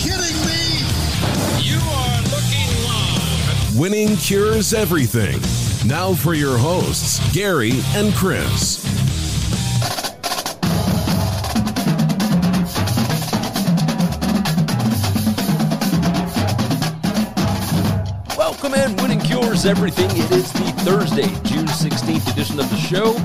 Kidding me? You are looking live. Winning cures everything. Now for your hosts, Gary and Chris. Welcome in, Winning Cures Everything. It is the Thursday, June 16th edition of the show.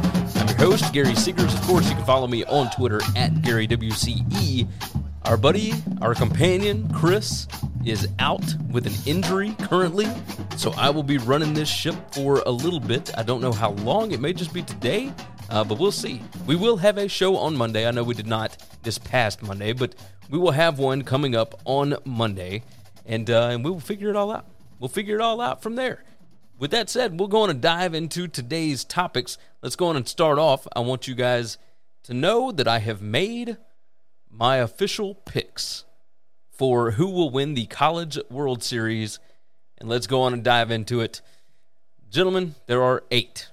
I'm your host, Gary Seegers. Of course, you can follow me on Twitter at GaryWCE. Our buddy, our companion, Chris, is out with an injury currently, so I will be running this ship for a little bit. I don't know how long, it may just be today, uh, but we'll see. We will have a show on Monday. I know we did not this past Monday, but we will have one coming up on Monday, and, uh, and we will figure it all out. We'll figure it all out from there. With that said, we'll go on and dive into today's topics. Let's go on and start off. I want you guys to know that I have made my official picks for who will win the College World Series. And let's go on and dive into it. Gentlemen, there are eight.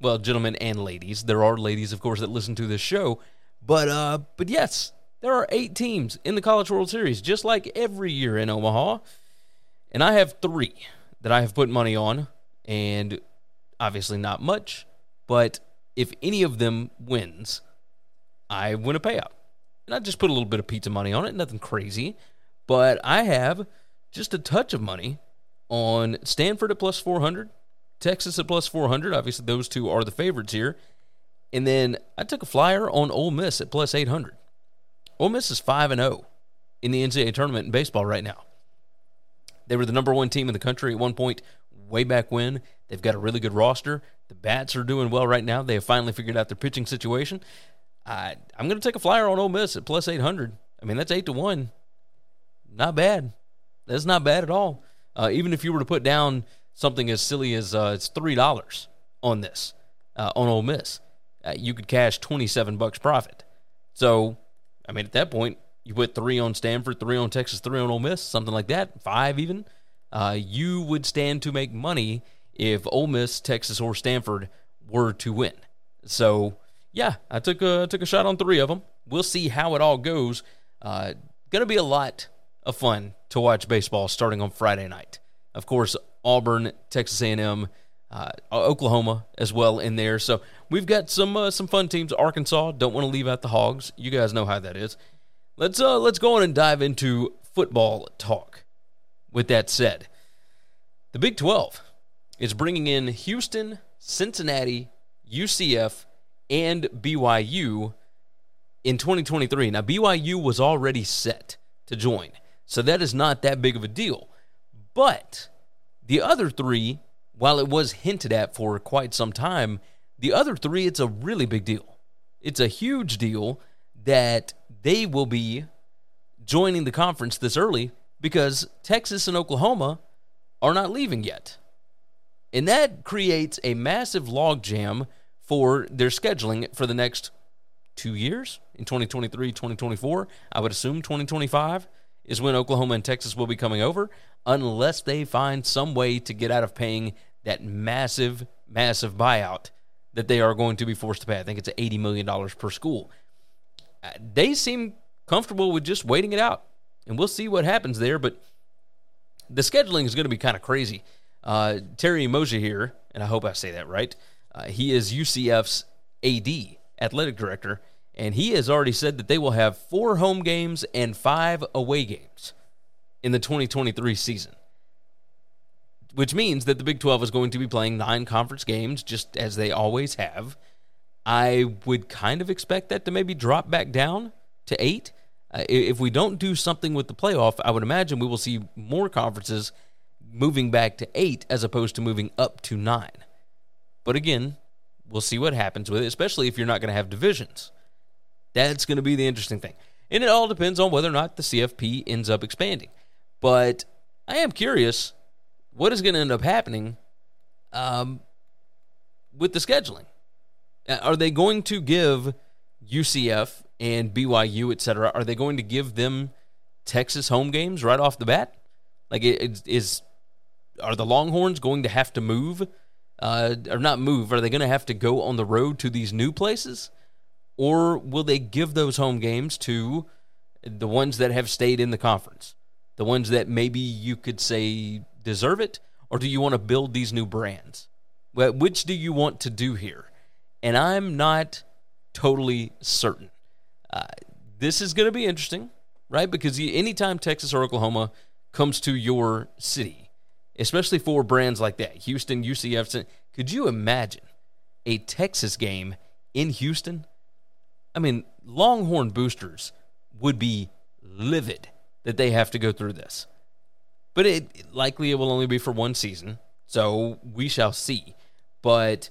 Well, gentlemen and ladies. There are ladies, of course, that listen to this show. But uh, but yes, there are eight teams in the College World Series, just like every year in Omaha. And I have three that I have put money on, and obviously not much, but if any of them wins, I win a payout. And I just put a little bit of pizza money on it, nothing crazy, but I have just a touch of money on Stanford at plus 400, Texas at plus 400. Obviously, those two are the favorites here. And then I took a flyer on Ole Miss at plus 800. Ole Miss is 5 and 0 in the NCAA tournament in baseball right now. They were the number one team in the country at one point, way back when. They've got a really good roster. The bats are doing well right now. They have finally figured out their pitching situation. I, I'm going to take a flyer on Ole Miss at plus 800. I mean, that's 8 to 1. Not bad. That's not bad at all. Uh, even if you were to put down something as silly as uh, it's $3 on this, uh, on Ole Miss, uh, you could cash 27 bucks profit. So, I mean, at that point, you put three on Stanford, three on Texas, three on Ole Miss, something like that, five even. Uh, you would stand to make money if Ole Miss, Texas, or Stanford were to win. So, yeah, I took a took a shot on three of them. We'll see how it all goes. Uh, gonna be a lot of fun to watch baseball starting on Friday night. Of course, Auburn, Texas A&M, uh, Oklahoma as well in there. So we've got some uh, some fun teams. Arkansas don't want to leave out the Hogs. You guys know how that is. Let's uh let's go on and dive into football talk. With that said, the Big 12 is bringing in Houston, Cincinnati, UCF, and BYU in 2023. Now, BYU was already set to join, so that is not that big of a deal. But the other three, while it was hinted at for quite some time, the other three, it's a really big deal. It's a huge deal that they will be joining the conference this early because Texas and Oklahoma are not leaving yet. And that creates a massive logjam for their scheduling for the next two years in 2023, 2024. I would assume 2025 is when Oklahoma and Texas will be coming over, unless they find some way to get out of paying that massive, massive buyout that they are going to be forced to pay. I think it's $80 million per school. Uh, they seem comfortable with just waiting it out, and we'll see what happens there. But the scheduling is going to be kind of crazy. Uh, Terry Mosier here, and I hope I say that right. Uh, he is UCF's AD, athletic director, and he has already said that they will have four home games and five away games in the 2023 season, which means that the Big 12 is going to be playing nine conference games just as they always have. I would kind of expect that to maybe drop back down to eight. Uh, if we don't do something with the playoff, I would imagine we will see more conferences moving back to eight as opposed to moving up to nine. But again, we'll see what happens with it, especially if you're not going to have divisions. That's going to be the interesting thing. And it all depends on whether or not the CFP ends up expanding. But I am curious what is going to end up happening um, with the scheduling. Uh, are they going to give UCF and BYU, et cetera, are they going to give them Texas home games right off the bat? Like, is are the Longhorns going to have to move, uh, or not move? Are they going to have to go on the road to these new places, or will they give those home games to the ones that have stayed in the conference, the ones that maybe you could say deserve it, or do you want to build these new brands? Which do you want to do here? And I'm not totally certain. Uh, this is going to be interesting, right? Because anytime Texas or Oklahoma comes to your city, especially for brands like that, Houston, UCF, could you imagine a Texas game in Houston? I mean, Longhorn boosters would be livid that they have to go through this. But it likely it will only be for one season, so we shall see. But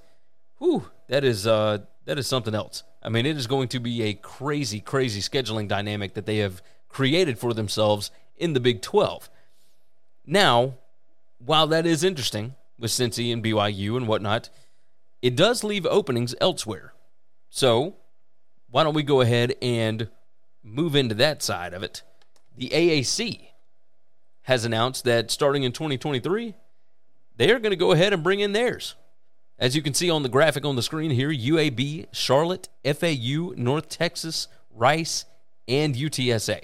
whew, that is uh that is something else. I mean, it is going to be a crazy, crazy scheduling dynamic that they have created for themselves in the Big 12. Now, while that is interesting with Cincy and BYU and whatnot, it does leave openings elsewhere. So, why don't we go ahead and move into that side of it? The AAC has announced that starting in 2023, they are going to go ahead and bring in theirs. As you can see on the graphic on the screen here, UAB, Charlotte, FAU, North Texas, Rice, and UTSA.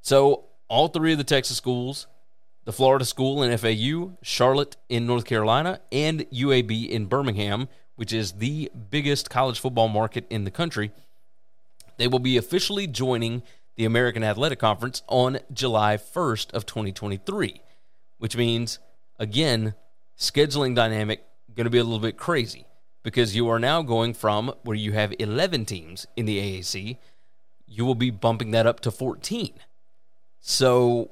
So, all three of the Texas schools, the Florida school in FAU, Charlotte in North Carolina, and UAB in Birmingham, which is the biggest college football market in the country, they will be officially joining the American Athletic Conference on July 1st of 2023, which means again, scheduling dynamic going to be a little bit crazy because you are now going from where you have 11 teams in the AAC, you will be bumping that up to 14. So,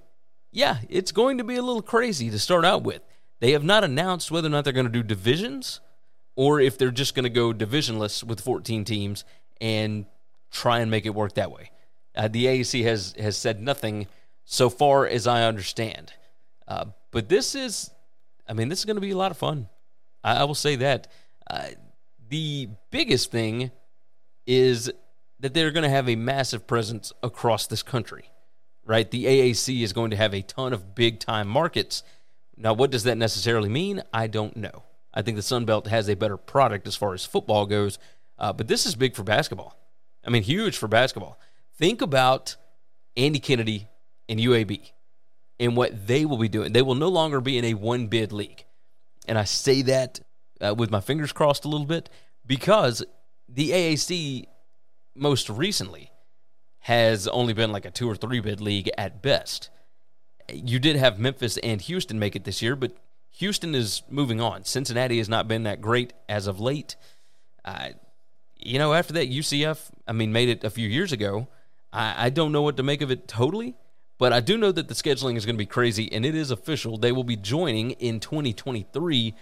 yeah, it's going to be a little crazy to start out with. They have not announced whether or not they're going to do divisions or if they're just going to go divisionless with 14 teams and try and make it work that way. Uh, the AAC has has said nothing so far as I understand. Uh, but this is, I mean, this is going to be a lot of fun. I, I will say that. Uh, the biggest thing is that they're going to have a massive presence across this country, right? The AAC is going to have a ton of big time markets. Now, what does that necessarily mean? I don't know. I think the Sun Belt has a better product as far as football goes, uh, but this is big for basketball. I mean, huge for basketball. Think about Andy Kennedy and UAB and what they will be doing. They will no longer be in a one bid league. And I say that uh, with my fingers crossed a little bit because the AAC most recently has only been like a two or three bid league at best. You did have Memphis and Houston make it this year, but Houston is moving on. Cincinnati has not been that great as of late. Uh, you know, after that, UCF, I mean, made it a few years ago. I, I don't know what to make of it totally, but I do know that the scheduling is going to be crazy, and it is official. They will be joining in 2023,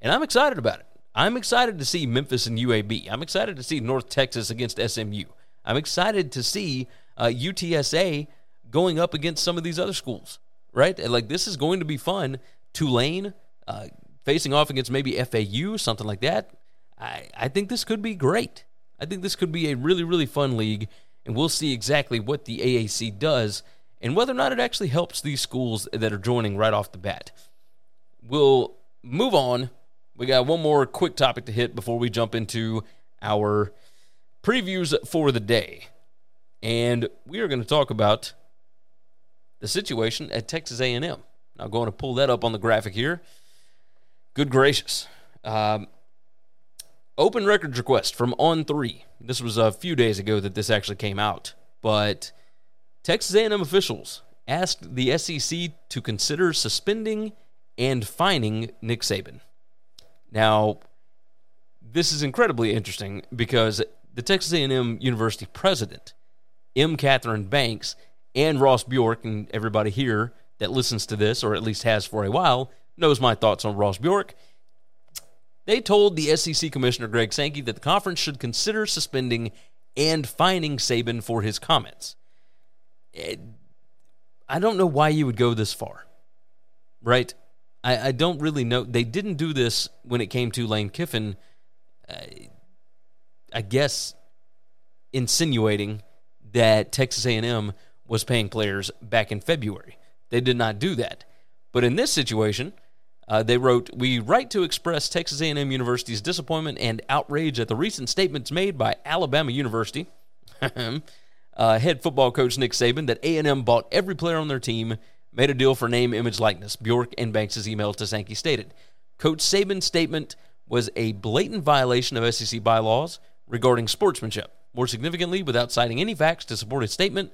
and I'm excited about it. I'm excited to see Memphis and UAB. I'm excited to see North Texas against SMU. I'm excited to see uh, UTSA going up against some of these other schools, right? Like, this is going to be fun. Tulane uh, facing off against maybe FAU, something like that. I, I think this could be great. I think this could be a really, really fun league, and we'll see exactly what the AAC does and whether or not it actually helps these schools that are joining right off the bat. We'll move on. We got one more quick topic to hit before we jump into our previews for the day. And we are going to talk about the situation at Texas A&M. Now, going to pull that up on the graphic here. Good gracious. Um, open records request from On3. This was a few days ago that this actually came out, but Texas A&M officials asked the SEC to consider suspending and fining Nick Saban. Now, this is incredibly interesting because the Texas A&M University president, M. Katherine Banks, and Ross Bjork, and everybody here that listens to this, or at least has for a while, knows my thoughts on Ross Bjork. They told the SEC Commissioner Greg Sankey that the conference should consider suspending and fining Saban for his comments. Eh, I don't know why you would go this far, right? I, I don't really know. They didn't do this when it came to Lane Kiffin. Uh, I guess insinuating that Texas A&M was paying players back in February. They did not do that. But in this situation, uh, they wrote, "We write to express Texas A&M University's disappointment and outrage at the recent statements made by Alabama University uh, head football coach Nick Saban that A&M bought every player on their team, made a deal for name, image, likeness." Bjork and Banks' email to Sankey stated, "Coach Saban's statement was a blatant violation of SEC bylaws regarding sportsmanship. More significantly, without citing any facts to support his statement."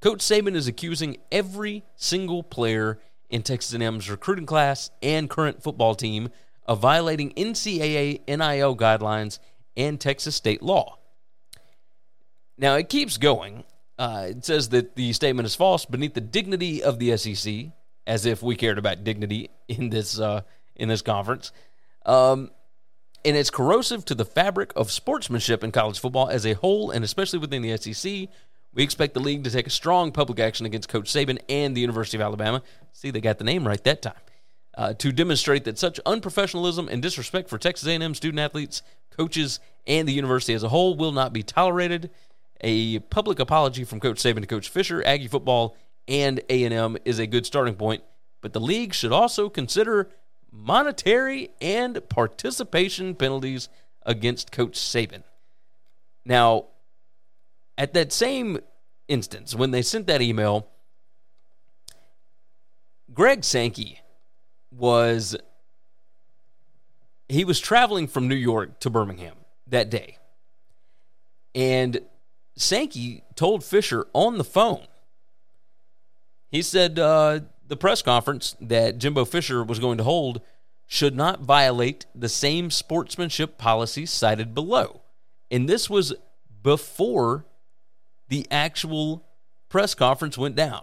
Coach Saban is accusing every single player in Texas A&M's recruiting class and current football team of violating NCAA NIL guidelines and Texas state law. Now it keeps going. Uh, it says that the statement is false beneath the dignity of the SEC, as if we cared about dignity in this uh, in this conference. Um, and it's corrosive to the fabric of sportsmanship in college football as a whole, and especially within the SEC, we expect the league to take a strong public action against Coach Saban and the University of Alabama. See, they got the name right that time. Uh, to demonstrate that such unprofessionalism and disrespect for Texas A&M student athletes, coaches, and the university as a whole will not be tolerated. A public apology from Coach Saban to Coach Fisher, Aggie football, and A&M is a good starting point, but the league should also consider monetary and participation penalties against Coach Saban. Now, at that same instance, when they sent that email, Greg Sankey was he was traveling from New York to Birmingham that day. And Sankey told Fisher on the phone. He said uh, the press conference that Jimbo Fisher was going to hold should not violate the same sportsmanship policies cited below. And this was before the actual press conference went down.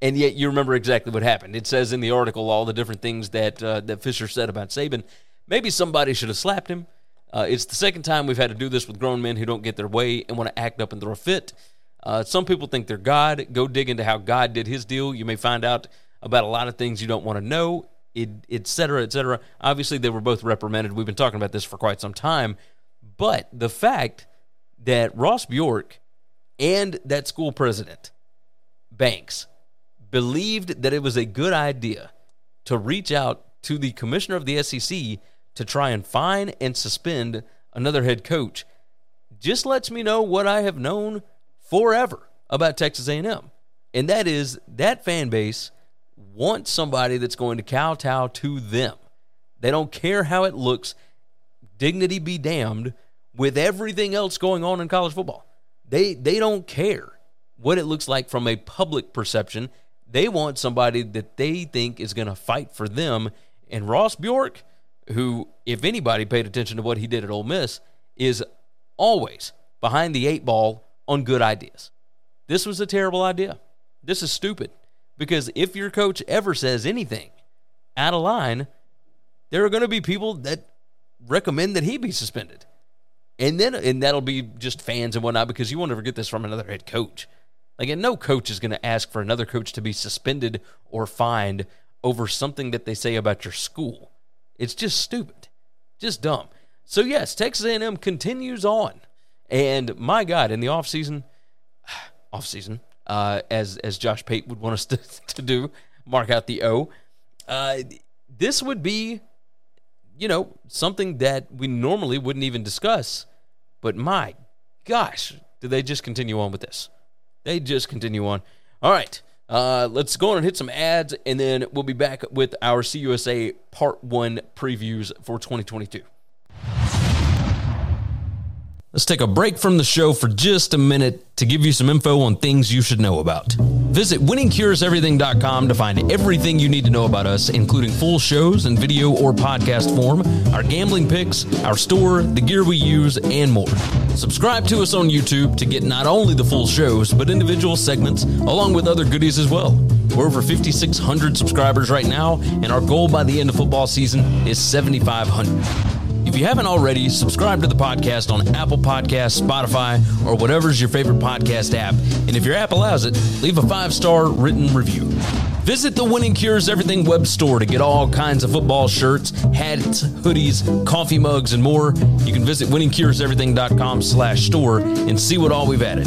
And yet you remember exactly what happened. It says in the article all the different things that uh, that Fisher said about Saban. Maybe somebody should have slapped him. Uh, it's the second time we've had to do this with grown men who don't get their way and want to act up and throw a fit. Uh, some people think they're God. Go dig into how God did his deal. You may find out about a lot of things you don't want to know, et cetera, et cetera. Obviously, they were both reprimanded. We've been talking about this for quite some time. But the fact that Ross Bjork and that school president, Banks, believed that it was a good idea to reach out to the commissioner of the SEC to try and fine and suspend another head coach just lets me know what I have known forever about Texas A&M. And that is that fan base wants somebody that's going to kowtow to them. They don't care how it looks. Dignity be damned with everything else going on in college football. They they don't care what it looks like from a public perception. They want somebody that they think is going to fight for them. And Ross Bjork, who, if anybody paid attention to what he did at Ole Miss, is always behind the eight ball on good ideas. This was a terrible idea. This is stupid because if your coach ever says anything out of line, there are going to be people that recommend that he be suspended. And then and that'll be just fans and whatnot because you won't ever get this from another head coach. Like, and no coach is going to ask for another coach to be suspended or fined over something that they say about your school. It's just stupid, just dumb. So yes, Texas A&M continues on, and my God, in the off offseason, offseason, uh, as as Josh Pate would want us to, to do, mark out the O. Uh, this would be, you know, something that we normally wouldn't even discuss, but my gosh, do they just continue on with this? They just continue on. All right. Uh, let's go on and hit some ads, and then we'll be back with our CUSA Part 1 previews for 2022. Let's take a break from the show for just a minute to give you some info on things you should know about. Visit winningcureseverything.com to find everything you need to know about us, including full shows in video or podcast form, our gambling picks, our store, the gear we use, and more. Subscribe to us on YouTube to get not only the full shows, but individual segments, along with other goodies as well. We're over 5,600 subscribers right now, and our goal by the end of football season is 7,500. If you haven't already, subscribe to the podcast on Apple Podcasts, Spotify, or whatever's your favorite podcast app. And if your app allows it, leave a five star written review. Visit the Winning Cures Everything web store to get all kinds of football shirts, hats, hoodies, coffee mugs, and more. You can visit winningcureseverything.com slash store and see what all we've added.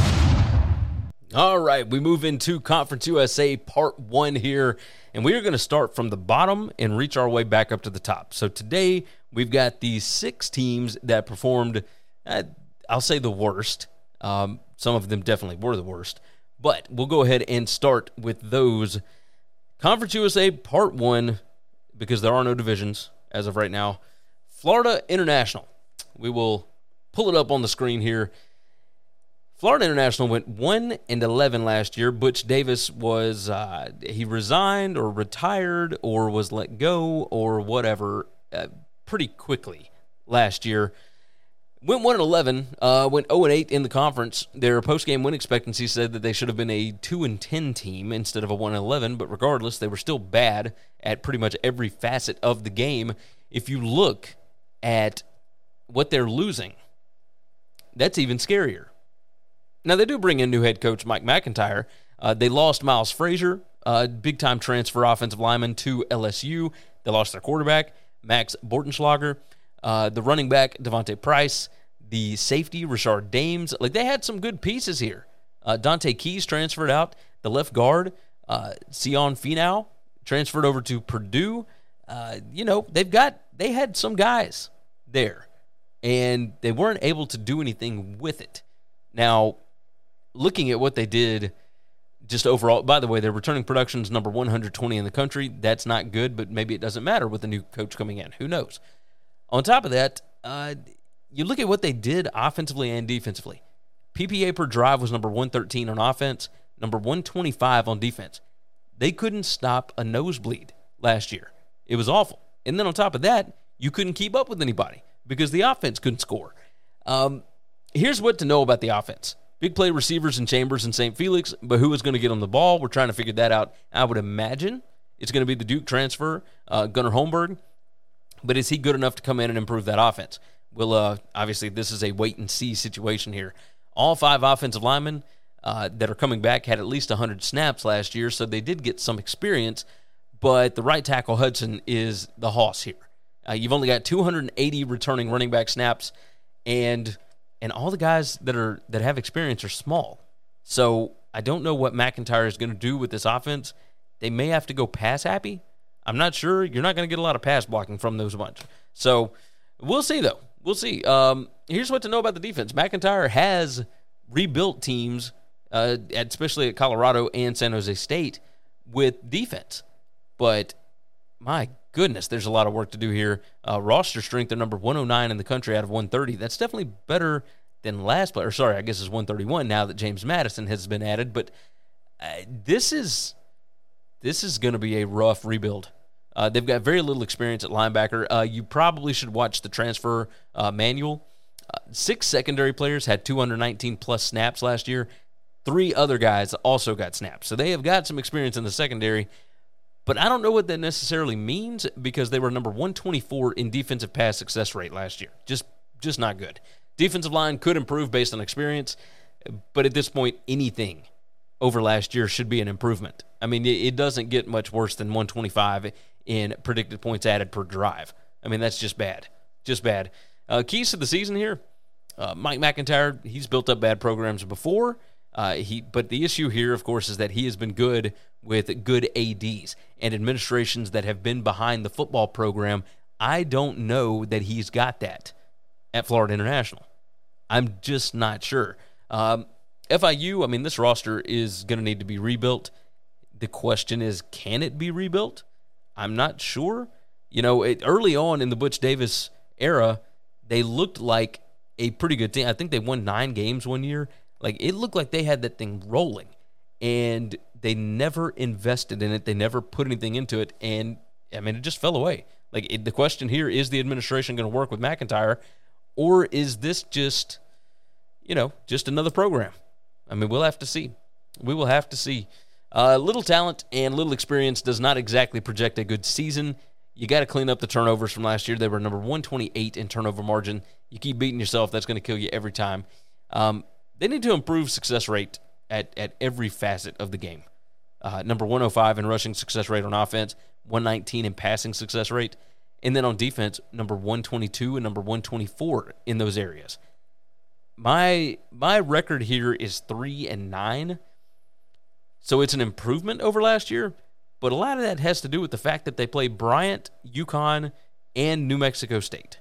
All right, we move into Conference USA Part 1 here, and we are going to start from the bottom and reach our way back up to the top. So today, we've got these six teams that performed, uh, I'll say the worst. Um, some of them definitely were the worst, but we'll go ahead and start with those. Conference USA Part 1, because there are no divisions as of right now. Florida International. We will pull it up on the screen here. Florida International went one and eleven last year. Butch Davis was uh, he resigned or retired or was let go or whatever uh, pretty quickly last year. Went one and eleven. Uh, went zero and eight in the conference. Their post game win expectancy said that they should have been a two and ten team instead of a one and eleven. But regardless, they were still bad at pretty much every facet of the game. If you look at what they're losing, that's even scarier. Now they do bring in new head coach Mike McIntyre. Uh, they lost Miles Frazier, uh, big time transfer offensive lineman to LSU. They lost their quarterback Max Bortenschlager, uh, the running back D'Vonte Price, the safety Richard Dames. Like they had some good pieces here. Uh, Dante Keys transferred out. The left guard uh, Sion Finau transferred over to Purdue. Uh, you know they've got they had some guys there, and they weren't able to do anything with it. Now looking at what they did just overall, by the way, their returning production is number 120 in the country. That's not good, but maybe it doesn't matter with a new coach coming in. Who knows? On top of that, uh, you look at what they did offensively and defensively. PPA per drive was number 113 on offense, number 125 on defense. They couldn't stop a nosebleed last year. It was awful. And then on top of that, you couldn't keep up with anybody because the offense couldn't score. Um, here's what to know about the offense Big play receivers in Chambers and St. Felix, but who is going to get on the ball? We're trying to figure that out. I would imagine it's going to be the Duke transfer, uh, Gunnar Holmberg. But is he good enough to come in and improve that offense? Well, uh, obviously, this is a wait and see situation here. All five offensive linemen uh, that are coming back had at least 100 snaps last year, so they did get some experience. But the right tackle Hudson is the hoss here. Uh, you've only got 280 returning running back snaps, and and all the guys that are that have experience are small. So I don't know what McIntyre is going to do with this offense. They may have to go pass happy. I'm not sure. You're not going to get a lot of pass blocking from those bunch. So we'll see though. We'll see. Um, here's what to know about the defense. McIntyre has rebuilt teams, uh, especially at Colorado and San Jose State, with defense. But my goodness, there's a lot of work to do here. Uh, roster strength, they're number 109 in the country out of 130. That's definitely better than last player. Sorry, I guess it's 131 now that James Madison has been added. But uh, this is this is going to be a rough rebuild. Uh, they've got very little experience at linebacker. Uh, you probably should watch the transfer uh, manual. Uh, six secondary players had 219 plus snaps last year. Three other guys also got snaps. So they have got some experience in the secondary. But I don't know what that necessarily means because they were number 124 in defensive pass success rate last year. Just just not good. Defensive line could improve based on experience, but at this point anything over last year should be an improvement. I mean, it doesn't get much worse than 125 in predicted points added per drive. I mean, that's just bad. Just bad. Uh, keys to the season here uh, Mike McIntyre, he's built up bad programs before. Uh, he, but the issue here, of course, is that he has been good with good ads and administrations that have been behind the football program. I don't know that he's got that at Florida International. I'm just not sure. Um, FIU, I mean, this roster is going to need to be rebuilt. The question is, can it be rebuilt? I'm not sure. You know, it, early on in the Butch Davis era, they looked like a pretty good team. I think they won nine games one year. Like it looked like they had that thing rolling, and they never invested in it. They never put anything into it, and I mean, it just fell away. Like it, the question here is: the administration going to work with McIntyre, or is this just, you know, just another program? I mean, we'll have to see. We will have to see. Uh, little talent and little experience does not exactly project a good season. You got to clean up the turnovers from last year. They were number 128 in turnover margin. You keep beating yourself, that's going to kill you every time. Um, they need to improve success rate at, at every facet of the game. Uh, number 105 in rushing success rate on offense, 119 in passing success rate, and then on defense, number 122 and number 124 in those areas. My my record here is three and nine so it's an improvement over last year, but a lot of that has to do with the fact that they play Bryant, UConn, and New Mexico State.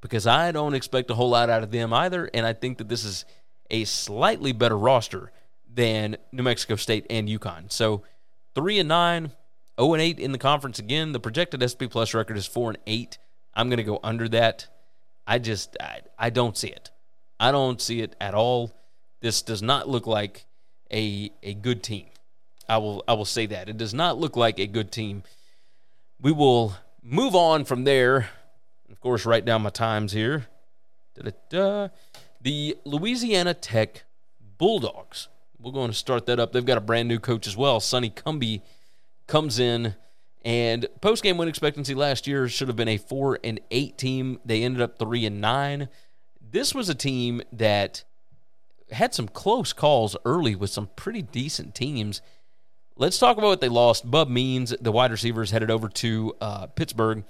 Because I don't expect a whole lot out of them either, and I think that this is a slightly better roster than New Mexico State and UConn. So three and nine, 0 and 8 in the conference again. The projected SP Plus record is four and eight. I'm going to go under that. I just I, I don't see it. I don't see it at all. This does not look like a a good team. I will I will say that it does not look like a good team. We will move on from there. Of course, write down my times here. Da-da-da. The Louisiana Tech Bulldogs. We're going to start that up. They've got a brand new coach as well. Sonny Cumbie comes in, and post game win expectancy last year should have been a four and eight team. They ended up three and nine. This was a team that had some close calls early with some pretty decent teams. Let's talk about what they lost. Bub Means, the wide receivers, headed over to uh, Pittsburgh.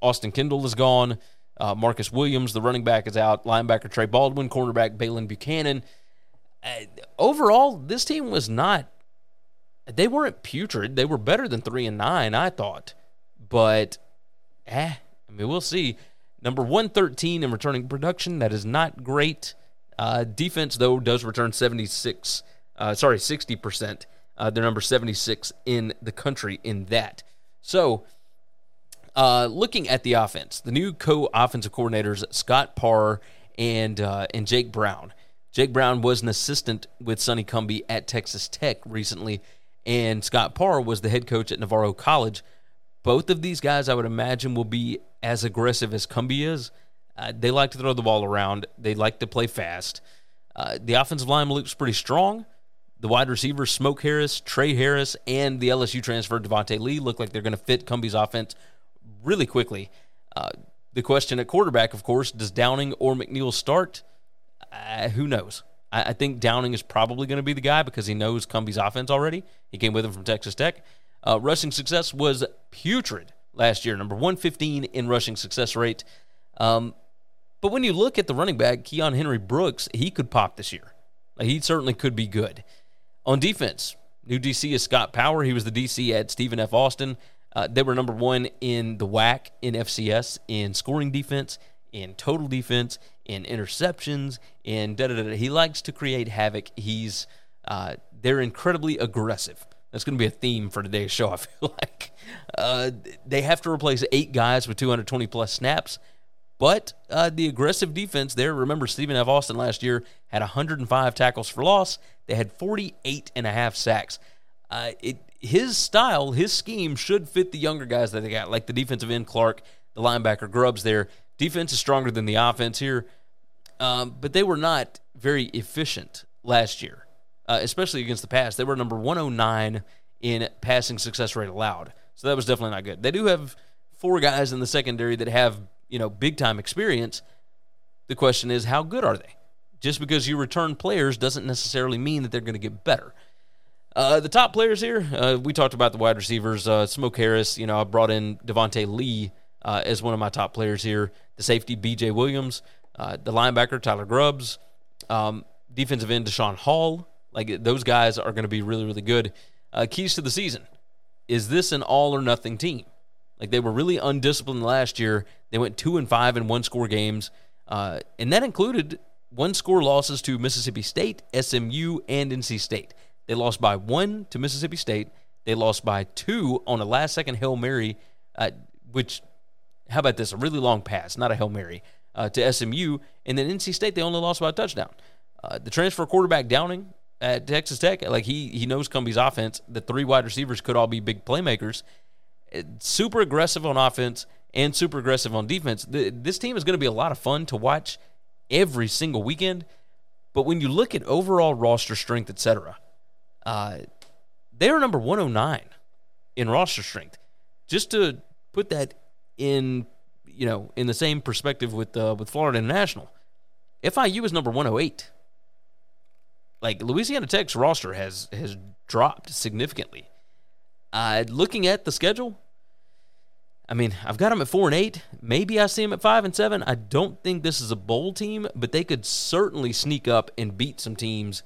Austin Kendall is gone. Uh, Marcus Williams, the running back, is out. Linebacker Trey Baldwin, cornerback Balin Buchanan. Uh, overall, this team was not. They weren't putrid. They were better than three and nine, I thought. But, eh, I mean, we'll see. Number 113 in returning production. That is not great. Uh, defense, though, does return 76, uh, sorry, 60%. Uh, they're number 76 in the country in that. So, uh, looking at the offense, the new co-offensive coordinators Scott Parr and uh, and Jake Brown. Jake Brown was an assistant with Sonny Cumbie at Texas Tech recently, and Scott Parr was the head coach at Navarro College. Both of these guys, I would imagine, will be as aggressive as Cumbie is. Uh, they like to throw the ball around. They like to play fast. Uh, the offensive line looks pretty strong. The wide receivers, Smoke Harris, Trey Harris, and the LSU transfer Devontae Lee look like they're going to fit Cumbie's offense really quickly. Uh, the question at quarterback, of course, does Downing or McNeil start? Uh, who knows? I, I, think Downing is probably going to be the guy because he knows Cumbie's offense already. He came with him from Texas Tech. Uh, rushing success was putrid last year, number 115 in rushing success rate. Um, but when you look at the running back, Keon Henry Brooks, he could pop this year. Like, he certainly could be good. On defense, new DC is Scott Power. He was the DC at Stephen F. Austin. Uh, they were number one in the WAC in FCS in scoring defense, in total defense, in interceptions, in da da da. He likes to create havoc. He's uh, they're incredibly aggressive. That's going to be a theme for today's show. I feel like uh, they have to replace eight guys with 220 plus snaps. But uh, the aggressive defense there, remember Stephen F. Austin last year had 105 tackles for loss. They had 48 and a half sacks. Uh, it, his style, his scheme should fit the younger guys that they got, like the defensive end Clark, the linebacker Grubbs there. Defense is stronger than the offense here, um, but they were not very efficient last year, uh, especially against the pass. They were number 109 in passing success rate allowed. So that was definitely not good. They do have four guys in the secondary that have you know, big time experience. The question is, how good are they? Just because you return players doesn't necessarily mean that they're going to get better. Uh, the top players here, uh, we talked about the wide receivers. Uh, Smoke Harris, you know, I brought in Devontae Lee uh, as one of my top players here. The safety, BJ Williams. Uh, the linebacker, Tyler Grubbs. Um, defensive end, Deshaun Hall. Like, those guys are going to be really, really good. Uh, keys to the season. Is this an all or nothing team? Like they were really undisciplined last year. They went two and five in one score games, uh, and that included one score losses to Mississippi State, SMU, and NC State. They lost by one to Mississippi State. They lost by two on a last second Hail Mary, uh, which, how about this? A really long pass, not a Hail Mary, uh, to SMU. And then NC State, they only lost by a touchdown. Uh, the transfer quarterback Downing at Texas Tech, like he, he knows Cumbie's offense. The three wide receivers could all be big playmakers super aggressive on offense and super aggressive on defense. This team is going to be a lot of fun to watch every single weekend. But when you look at overall roster strength, etc., uh, they are number 109 in roster strength. Just to put that in, you know, in the same perspective with uh, with Florida International, FIU is number 108. Like Louisiana Tech's roster has has dropped significantly. Uh, looking at the schedule, I mean, I've got them at four and eight. Maybe I see them at five and seven. I don't think this is a bowl team, but they could certainly sneak up and beat some teams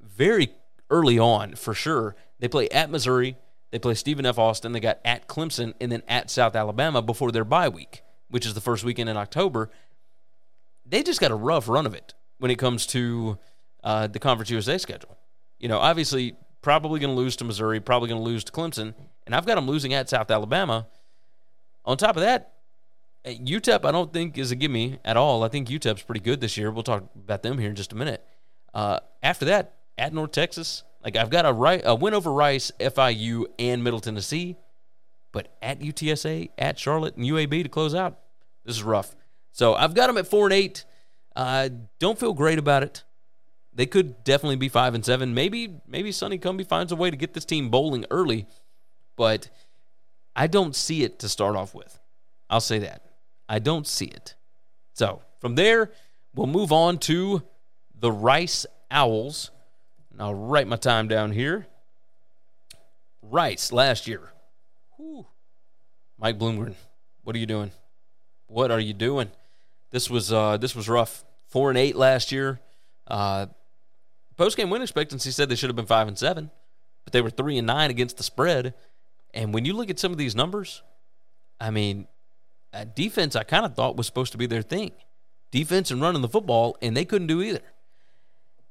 very early on for sure. They play at Missouri, they play Stephen F. Austin, they got at Clemson, and then at South Alabama before their bye week, which is the first weekend in October. They just got a rough run of it when it comes to uh, the Conference USA schedule. You know, obviously probably going to lose to Missouri, probably going to lose to Clemson, and I've got them losing at South Alabama. On top of that, UTEP I don't think is a gimme at all. I think UTEP's pretty good this year. We'll talk about them here in just a minute. Uh, after that, at North Texas, like I've got a, right a win over Rice, FIU, and Middle Tennessee, but at UTSA, at Charlotte, and UAB to close out. This is rough. So I've got them at four and eight. Uh, don't feel great about it they could definitely be five and seven. Maybe maybe Sonny Cumbie finds a way to get this team bowling early, but I don't see it to start off with. I'll say that. I don't see it. So from there, we'll move on to the Rice Owls. And I'll write my time down here. Rice last year. Whew. Mike Bloomgren, what are you doing? What are you doing? This was uh, this was rough. Four and eight last year. Uh, Post game win expectancy said they should have been five and seven, but they were three and nine against the spread. And when you look at some of these numbers, I mean, defense I kind of thought was supposed to be their thing, defense and running the football, and they couldn't do either.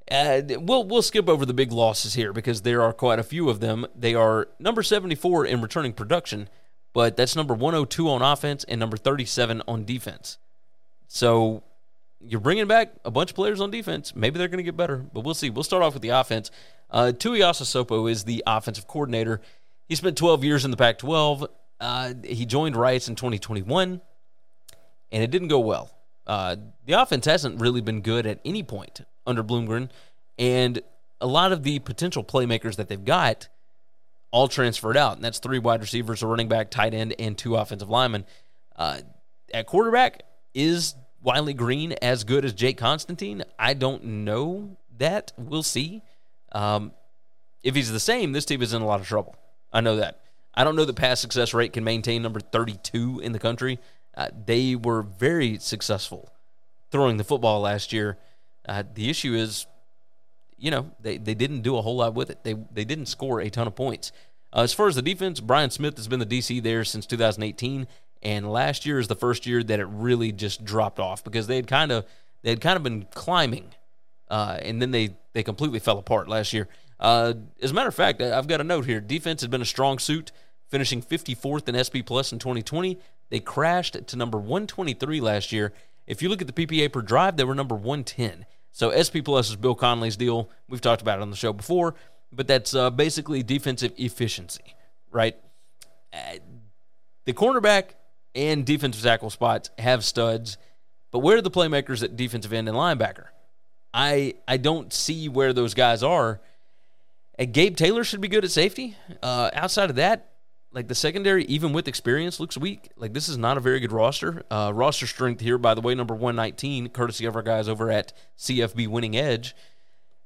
Uh, we'll we'll skip over the big losses here because there are quite a few of them. They are number 74 in returning production, but that's number 102 on offense and number 37 on defense. So you're bringing back a bunch of players on defense. Maybe they're going to get better, but we'll see. We'll start off with the offense. Uh, Tuiasosopo is the offensive coordinator. He spent 12 years in the Pac 12. Uh, he joined Riots in 2021, and it didn't go well. Uh, the offense hasn't really been good at any point under Bloomgren, and a lot of the potential playmakers that they've got all transferred out, and that's three wide receivers, a running back, tight end, and two offensive linemen. Uh, at quarterback, is Wiley Green as good as Jake Constantine? I don't know that. We'll see. Um, if he's the same, this team is in a lot of trouble. I know that. I don't know the pass success rate can maintain number 32 in the country. Uh, they were very successful throwing the football last year. Uh, the issue is, you know, they, they didn't do a whole lot with it. They they didn't score a ton of points. Uh, as far as the defense, Brian Smith has been the DC there since 2018, and last year is the first year that it really just dropped off because they had kind of they had kind of been climbing, uh, and then they they completely fell apart last year. Uh, as a matter of fact, I've got a note here. Defense had been a strong suit, finishing 54th in SP Plus in 2020. They crashed to number 123 last year. If you look at the PPA per drive, they were number 110. So SP Plus is Bill Connelly's deal. We've talked about it on the show before, but that's uh, basically defensive efficiency, right? Uh, the cornerback and defensive tackle spots have studs, but where are the playmakers at defensive end and linebacker? I I don't see where those guys are. And Gabe Taylor should be good at safety. Uh, outside of that, like the secondary, even with experience, looks weak. Like this is not a very good roster. Uh, roster strength here, by the way, number 119, courtesy of our guys over at CFB Winning Edge.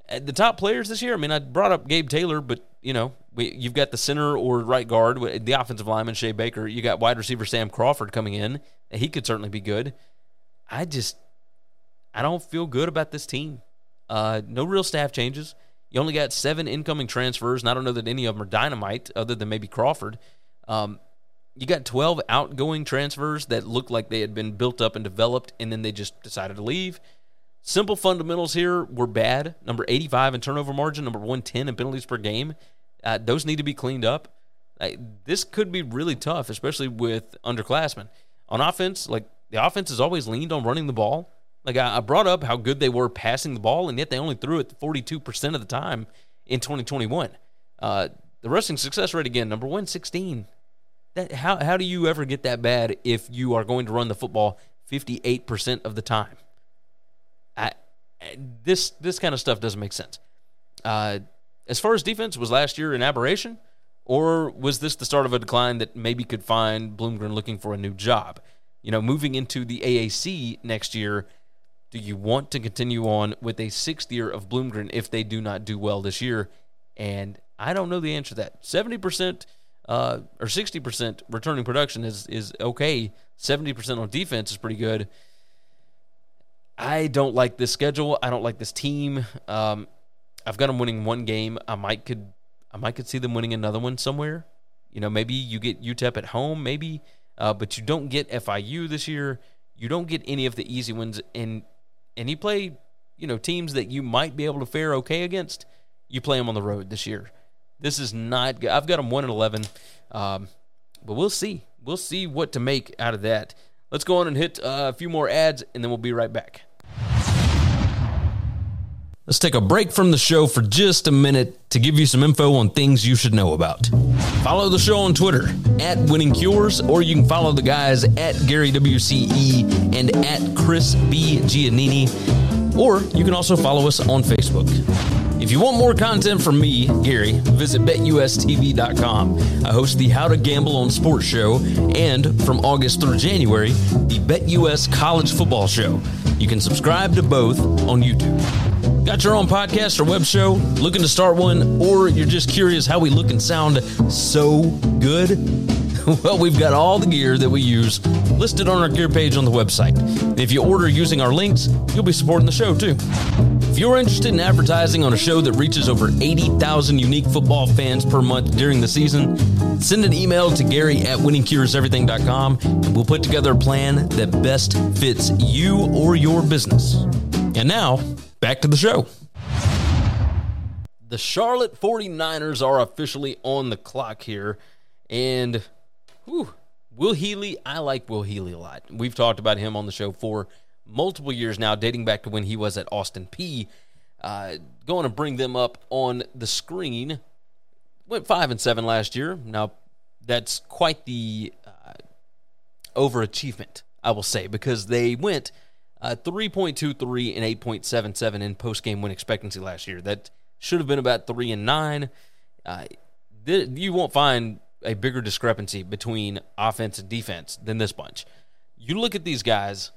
Uh, the top players this year, I mean, I brought up Gabe Taylor, but, you know, we, you've got the center or right guard, the offensive lineman, Shea Baker. You got wide receiver Sam Crawford coming in. He could certainly be good. I just, I don't feel good about this team. Uh, no real staff changes. You only got seven incoming transfers, and I don't know that any of them are dynamite, other than maybe Crawford. Um, you got 12 outgoing transfers that looked like they had been built up and developed, and then they just decided to leave. Simple fundamentals here were bad. Number 85 in turnover margin, number 110 in penalties per game. Uh, those need to be cleaned up. This could be really tough, especially with underclassmen. On offense, like the offense has always leaned on running the ball. Like I, I brought up how good they were passing the ball, and yet they only threw it 42% of the time in 2021. Uh, the rushing success rate again, number 116. That how how do you ever get that bad if you are going to run the football 58% of the time? I, this this kind of stuff doesn't make sense. Uh, as far as defense, was last year an aberration, or was this the start of a decline that maybe could find Bloomgren looking for a new job? You know, moving into the AAC next year, do you want to continue on with a sixth year of Bloomgren if they do not do well this year? And I don't know the answer to that. Seventy percent uh, or 60% returning production is is okay. 70% on defense is pretty good. I don't like this schedule. I don't like this team. Um, I've got them winning one game. I might could I might could see them winning another one somewhere. You know, maybe you get UTEP at home, maybe, uh, but you don't get FIU this year. You don't get any of the easy ones, and and you play, you know, teams that you might be able to fare okay against. You play them on the road this year. This is not good. I've got them 1 and 11. Um, but we'll see. We'll see what to make out of that. Let's go on and hit uh, a few more ads, and then we'll be right back. Let's take a break from the show for just a minute to give you some info on things you should know about. Follow the show on Twitter at Winning Cures, or you can follow the guys at Gary WCE and at Chris B. Giannini, or you can also follow us on Facebook. If you want more content from me, Gary, visit betustv.com. I host the How to Gamble on Sports show and from August through January, the BetUS College Football Show. You can subscribe to both on YouTube. Got your own podcast or web show? Looking to start one? Or you're just curious how we look and sound so good? Well, we've got all the gear that we use listed on our gear page on the website. if you order using our links, you'll be supporting the show too. If you're interested in advertising on a show that reaches over 80,000 unique football fans per month during the season, send an email to Gary at winningcureseverything.com and we'll put together a plan that best fits you or your business. And now, back to the show. The Charlotte 49ers are officially on the clock here. And whew, Will Healy, I like Will Healy a lot. We've talked about him on the show for multiple years now, dating back to when he was at Austin Peay. Uh, going to bring them up on the screen. Went five and seven last year. Now that's quite the uh, overachievement, I will say, because they went uh, 3.23 and 8.77 in post game win expectancy last year. That should have been about three and nine. Uh, th- you won't find a bigger discrepancy between offense and defense than this bunch. you look at these guys,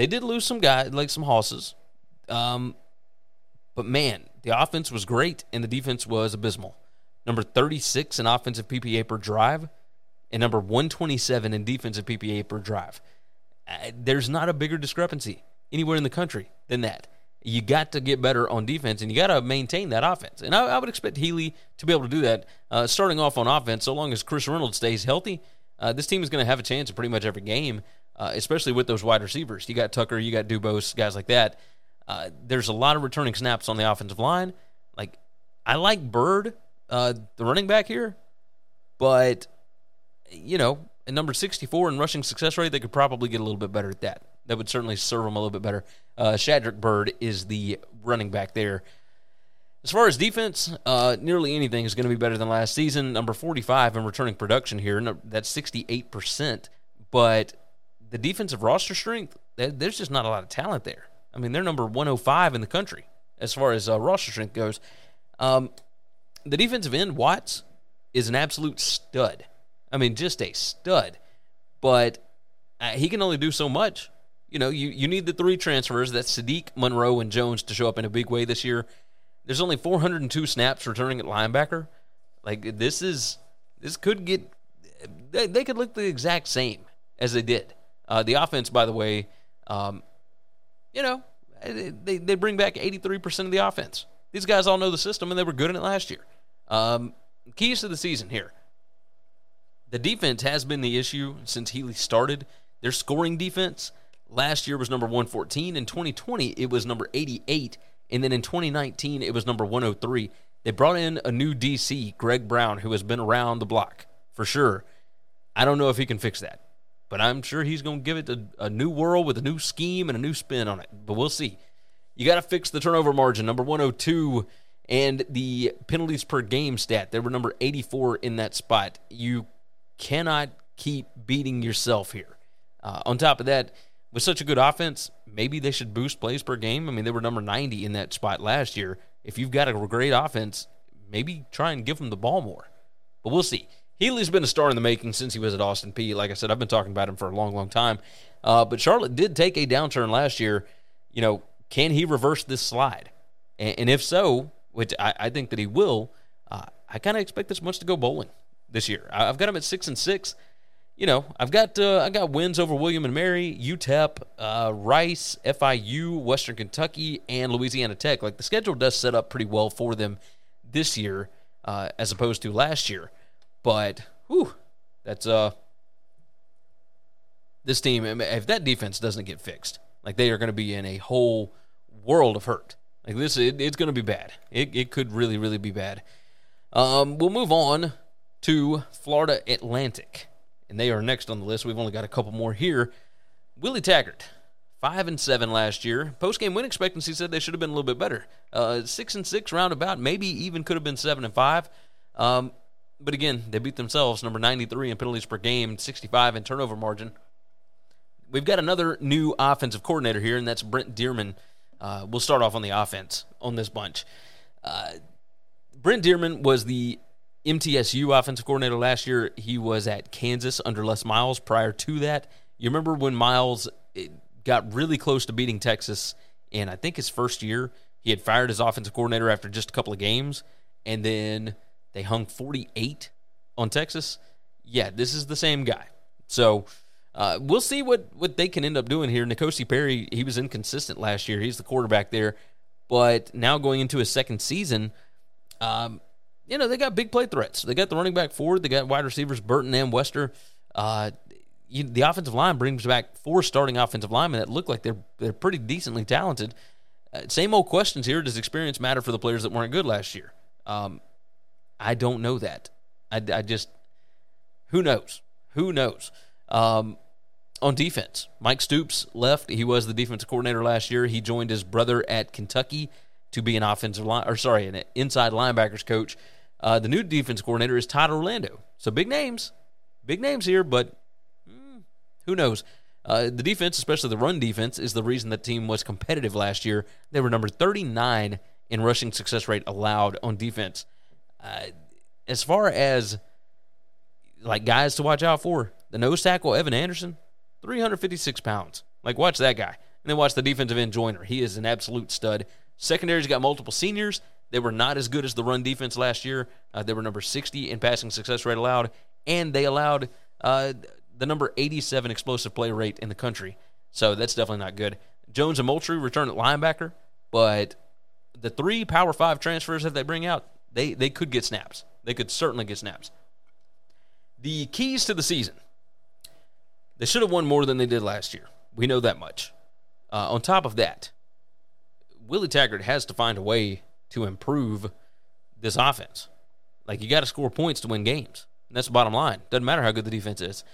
they did lose some guys, like some hosses. Um, but man, the offense was great and the defense was abysmal. Number 36 in offensive PPA per drive and number 127 in defensive PPA per drive. Uh, there's not a bigger discrepancy anywhere in the country than that. You got to get better on defense, and you got to maintain that offense. And I, I, would expect Healy to be able to do that. Uh, starting off on offense, so long as Chris Reynolds stays healthy, uh, this team is going to have a chance in pretty much every game, uh, especially with those wide receivers. You got Tucker, you got Dubose, guys like that. Uh, there's a lot of returning snaps on the offensive line. Like, I like Byrd, uh, the running back here, but you know, at number 64 in rushing success rate, they could probably get a little bit better at that. That would certainly serve them a little bit better. Uh, Shadrick Byrd is the running back there. As far as defense, uh, nearly anything is going to be better than last season. Number 45 in returning production here, that's 68%. But the defensive roster strength, there's just not a lot of talent there. I mean, they're number 105 in the country as far as uh, roster strength goes. Um, the defensive end, Watts, is an absolute stud. I mean, just a stud. But uh, he can only do so much. You know, you, you need the three transfers. That's Sadiq, Monroe, and Jones to show up in a big way this year. There's only 402 snaps returning at linebacker. Like this is this could get they, they could look the exact same as they did. Uh, the offense, by the way, um, you know, they, they bring back 83% of the offense. These guys all know the system, and they were good in it last year. Um, keys to the season here. The defense has been the issue since Healy started. Their scoring defense last year was number 114. In 2020, it was number 88. And then in 2019, it was number 103. They brought in a new DC, Greg Brown, who has been around the block for sure. I don't know if he can fix that, but I'm sure he's going to give it a, a new whirl with a new scheme and a new spin on it. But we'll see. You got to fix the turnover margin, number 102, and the penalties per game stat. They were number 84 in that spot. You cannot keep beating yourself here. Uh, on top of that, with such a good offense, maybe they should boost plays per game. I mean, they were number 90 in that spot last year. If you've got a great offense, maybe try and give them the ball more. But we'll see. Healy's been a star in the making since he was at Austin Peay. Like I said, I've been talking about him for a long, long time. Uh, but Charlotte did take a downturn last year. You know, can he reverse this slide? And, and if so, which I, I, think that he will, uh, I kind of expect this much to go bowling this year. I've got him at six and six. You know, I've got uh, I got wins over William and Mary, UTEP, uh, Rice, FIU, Western Kentucky, and Louisiana Tech. Like the schedule does set up pretty well for them this year uh, as opposed to last year. But whew, that's uh this team. If that defense doesn't get fixed, like they are going to be in a whole world of hurt. Like this, it, it's going to be bad. It, it could really, really be bad. Um, we'll move on to Florida Atlantic, and they are next on the list. We've only got a couple more here. Willie Taggart, five and seven last year. Post game win expectancy said they should have been a little bit better. Uh, six and six roundabout, maybe even could have been seven and five. Um, but again, they beat themselves, number 93 in penalties per game, 65 in turnover margin. We've got another new offensive coordinator here, and that's Brent Dearmon. Uh, we'll start off on the offense on this bunch. Uh, Brent Dearmon was the MTSU offensive coordinator last year. He was at Kansas under Les Miles prior to that. You remember when Miles eh, got really close to beating Texas in, I think, his first year? He had fired his offensive coordinator after just a couple of games, and then they hung 48 on Texas. Yeah, this is the same guy. So uh, we'll see what, what they can end up doing here. N'Kosi Perry, he was inconsistent last year. He's the quarterback there. But now going into his second season, um, you know, they got big play threats. They got the running back forward. They got wide receivers Burton and Wester. Uh, you, the offensive line brings back four starting offensive linemen that look like they're they're pretty decently talented. Uh, same old questions here. Does experience matter for the players that weren't good last year? Um, I don't know that. I, I just who knows? Who knows? Um, on defense, Mike Stoops left. He was the defensive coordinator last year. He joined his brother at Kentucky to be an offensive line, or sorry, an inside linebackers coach. Uh, the new defense coordinator is Todd Orlando. So big names, big names here, but mm, who knows? Uh, the defense, especially the run defense, is the reason the team was competitive last year. They were number 39 in rushing success rate allowed on defense. Uh, as far as like guys to watch out for, the nose tackle Evan Anderson, 356 pounds. Like, watch that guy. And then watch the defensive end Joyner. He is an absolute stud. Secondary's got multiple seniors. They were not as good as the run defense last year. Uh, they were number 60 in passing success rate allowed, and they allowed uh, the number 87 explosive play rate in the country. So that's definitely not good. Jones and Moultrie return at linebacker, but the three Power Five transfers that they bring out, they they could get snaps. They could certainly get snaps. The keys to the season. They should have won more than they did last year. We know that much. Uh, on top of that, Willie Taggart has to find a way to improve this offense. Like you got to score points to win games. And that's the bottom line. Doesn't matter how good the defense is.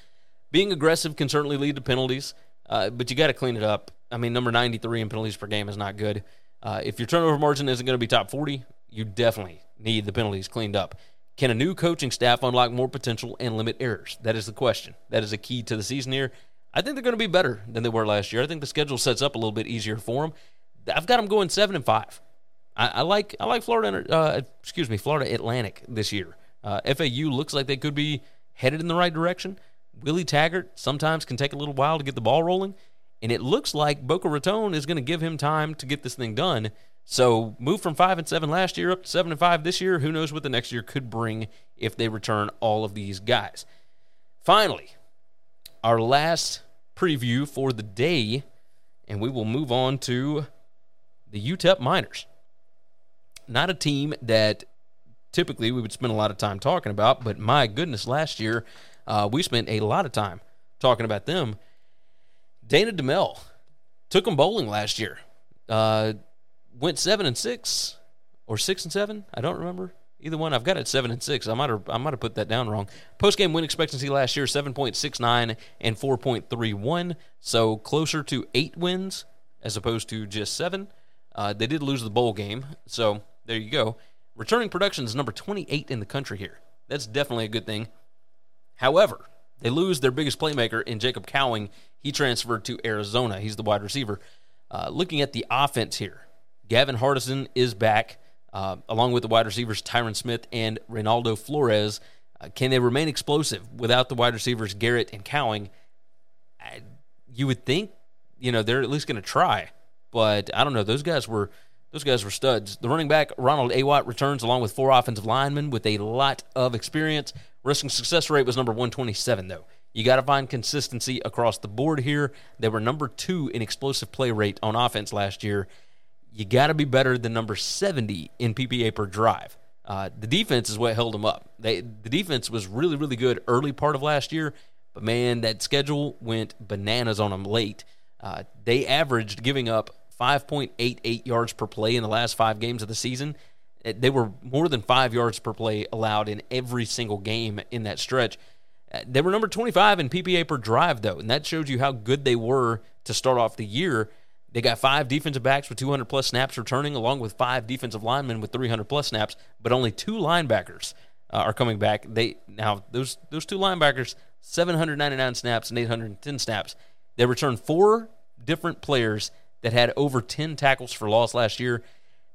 Being aggressive can certainly lead to penalties, uh, but you got to clean it up. I mean, number 93 in penalties per game is not good. Uh, if your turnover margin isn't going to be top 40, you definitely need the penalties cleaned up. Can a new coaching staff unlock more potential and limit errors? That is the question. That is a key to the season here. I think they're going to be better than they were last year. I think the schedule sets up a little bit easier for them. I've got them going seven and five. I, I like I like Florida. Uh, excuse me, Florida Atlantic this year. Uh, FAU looks like they could be headed in the right direction. Willie Taggart sometimes can take a little while to get the ball rolling, and it looks like Boca Raton is going to give him time to get this thing done. So move from five and seven last year up to seven and five this year. Who knows what the next year could bring if they return all of these guys. Finally, our last preview for the day, and we will move on to the UTEP Miners. Not a team that typically we would spend a lot of time talking about, but my goodness, last year uh, we spent a lot of time talking about them. Dana Dimel took them bowling last year. Uh, went seven and six or six and seven. I don't remember either one. I've got it seven and six. I might have I might have put that down wrong. Post game win expectancy last year seven point six nine and four point three one. So closer to eight wins as opposed to just seven. Uh, they did lose the bowl game, so there you go. Returning production is number 28 in the country here. That's definitely a good thing. However, they lose their biggest playmaker in Jacob Cowing. He transferred to Arizona. He's the wide receiver. Uh, looking at the offense here, Gavin Hardison is back, uh, along with the wide receivers Tyrin Smith and Reynaldo Flores. Uh, can they remain explosive without the wide receivers Garrett and Cowing? I, you would think, you know, they're at least going to try, but I don't know. Those guys were those guys were studs. The running back Ronald Awatt returns along with four offensive linemen with a lot of experience. Rushing success rate was number 127 though. You got to find consistency across the board here. They were number two in explosive play rate on offense last year you got to be better than number 70 in PPA per drive. Uh, the defense is what held them up. They, the defense was really, really good early part of last year, but man, that schedule went bananas on them late. Uh, they averaged giving up 5.88 yards per play in the last five games of the season. Uh, they were more than five yards per play allowed in every single game in that stretch. Uh, they were number 25 in PPA per drive, though, and that shows you how good they were to start off the year. They got five defensive backs with 200 plus snaps returning, along with five defensive linemen with 300 plus snaps, but only two linebackers uh, are coming back. They now those those two linebackers 799 snaps and 810 snaps. They returned four different players that had over 10 tackles for loss last year.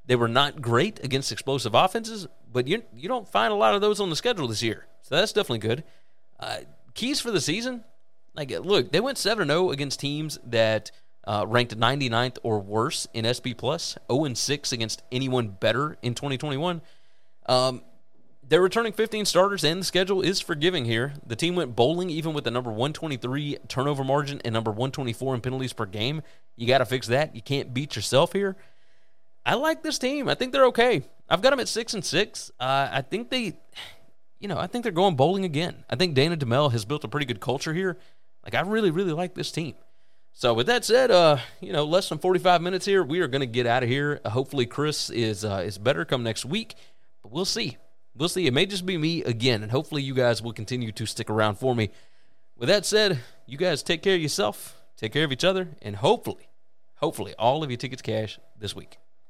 They were not great against explosive offenses, but you you don't find a lot of those on the schedule this year, so that's definitely good. Uh, keys for the season, like look, they went seven zero against teams that uh, ranked 99th or worse in SP Plus, 0 and 6 against anyone better in 2021. Um, they're returning 15 starters, and the schedule is forgiving here. The team went bowling even with the number 123 turnover margin and number 124 in penalties per game. You got to fix that. You can't beat yourself here. I like this team. I think they're okay. I've got them at six and six. Uh, I think they, you know, I think they're going bowling again. I think Dana Dimel has built a pretty good culture here. Like I really, really like this team. So with that said, uh, you know, less than 45 minutes here. We are going to get out of here. Hopefully, Chris is uh, is better come next week, but we'll see. We'll see. It may just be me again, and hopefully, you guys will continue to stick around for me. With that said, you guys take care of yourself, take care of each other, and hopefully, hopefully, all of your tickets cash this week.